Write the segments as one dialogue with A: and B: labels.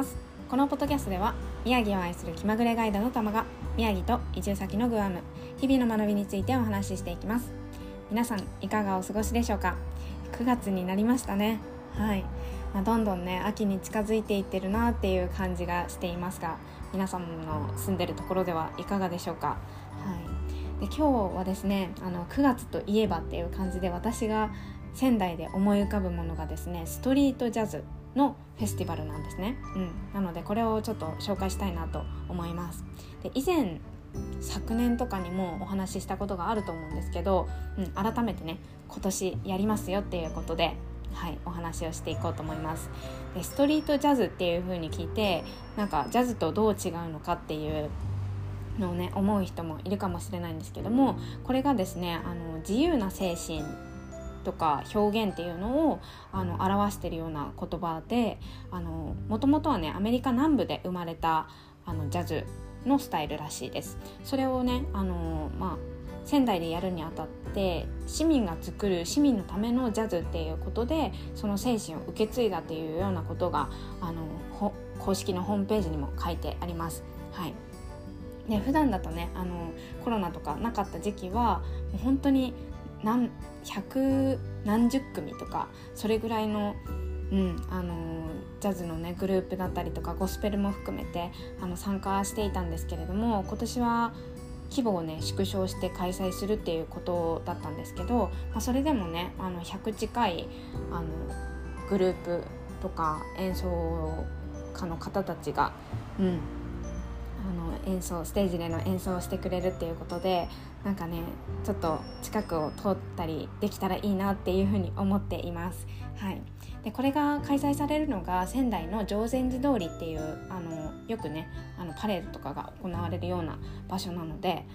A: ます。このポッドキャストでは宮城を愛する気まぐれガイドの玉が宮城と移住先のグアム日々の学びについてお話ししていきます。皆さんいかがお過ごしでしょうか？9月になりましたね。はい、まあ、どんどんね秋に近づいていってるなっていう感じがしていますが皆さんの住んでるところではいかがでしょうか？はい。で今日はですねあの9月といえばっていう感じで私が仙台で思い浮かぶものがですねストリートジャズ。のフェスティバルなんですね、うん、なのでこれをちょっと紹介したいなと思います。で以前昨年とかにもお話ししたことがあると思うんですけど、うん、改めてね今年やりますよっていうことではい、お話をしていこうと思います。でストリートジャズっていう風に聞いてなんかジャズとどう違うのかっていうのをね思う人もいるかもしれないんですけどもこれがですねあの自由な精神とか表現っていうのをあの表してるような言葉でもともとはねアメリカ南部で生まれたあのジャズのスタイルらしいです。それをねあの、まあ、仙台でやるにあたって市民が作る市民のためのジャズっていうことでその精神を受け継いだっていうようなことがあの公式のホームページにも書いてあります。はいで普段だとねあのコロナとかなかった時期はもう本当に何百何十組とかそれぐらいの,、うんあのジャズのねグループだったりとかゴスペルも含めてあの参加していたんですけれども今年は規模をね縮小して開催するっていうことだったんですけど、まあ、それでもねあの100近いあのグループとか演奏家の方たちが、うん、演奏ステージでの演奏をしてくれるっていうことでなんかねちょっと近くを通ったりできたらいいなっていうふうに思っています。はい、でこれが開催されるのが仙台の常禅寺通りっていうあのよくねあのパレードとかが行われるような場所なので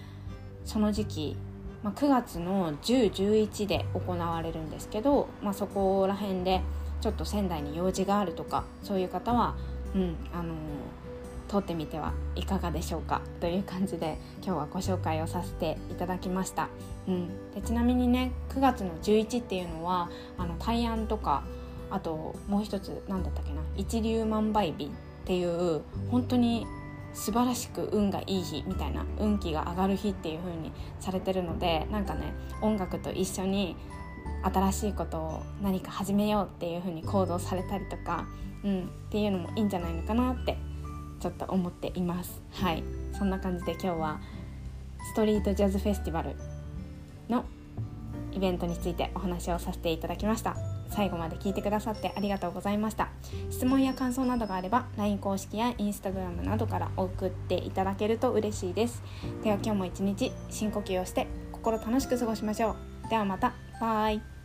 A: その時期、ま、9月の1011で行われるんですけど、まあ、そこら辺でちょっと仙台に用事があるとかそういう方は、うんあの通ってみてはいかがでしょうかという感じで今日はご紹介をさせていただきました、うん、でちなみにね9月の11っていうのはあの大安とかあともう一つ何だったっけな一粒万倍日っていう本当に素晴らしく運がいい日みたいな運気が上がる日っていう風にされてるのでなんかね音楽と一緒に新しいことを何か始めようっていう風に行動されたりとか、うん、っていうのもいいんじゃないのかなってちょっと思っています。はい。そんな感じで今日はストリートジャズフェスティバルのイベントについてお話をさせていただきました。最後まで聞いてくださってありがとうございました。質問や感想などがあれば LINE 公式や Instagram などから送っていただけると嬉しいです。では今日も一日深呼吸をして心楽しく過ごしましょう。ではまた。バイ。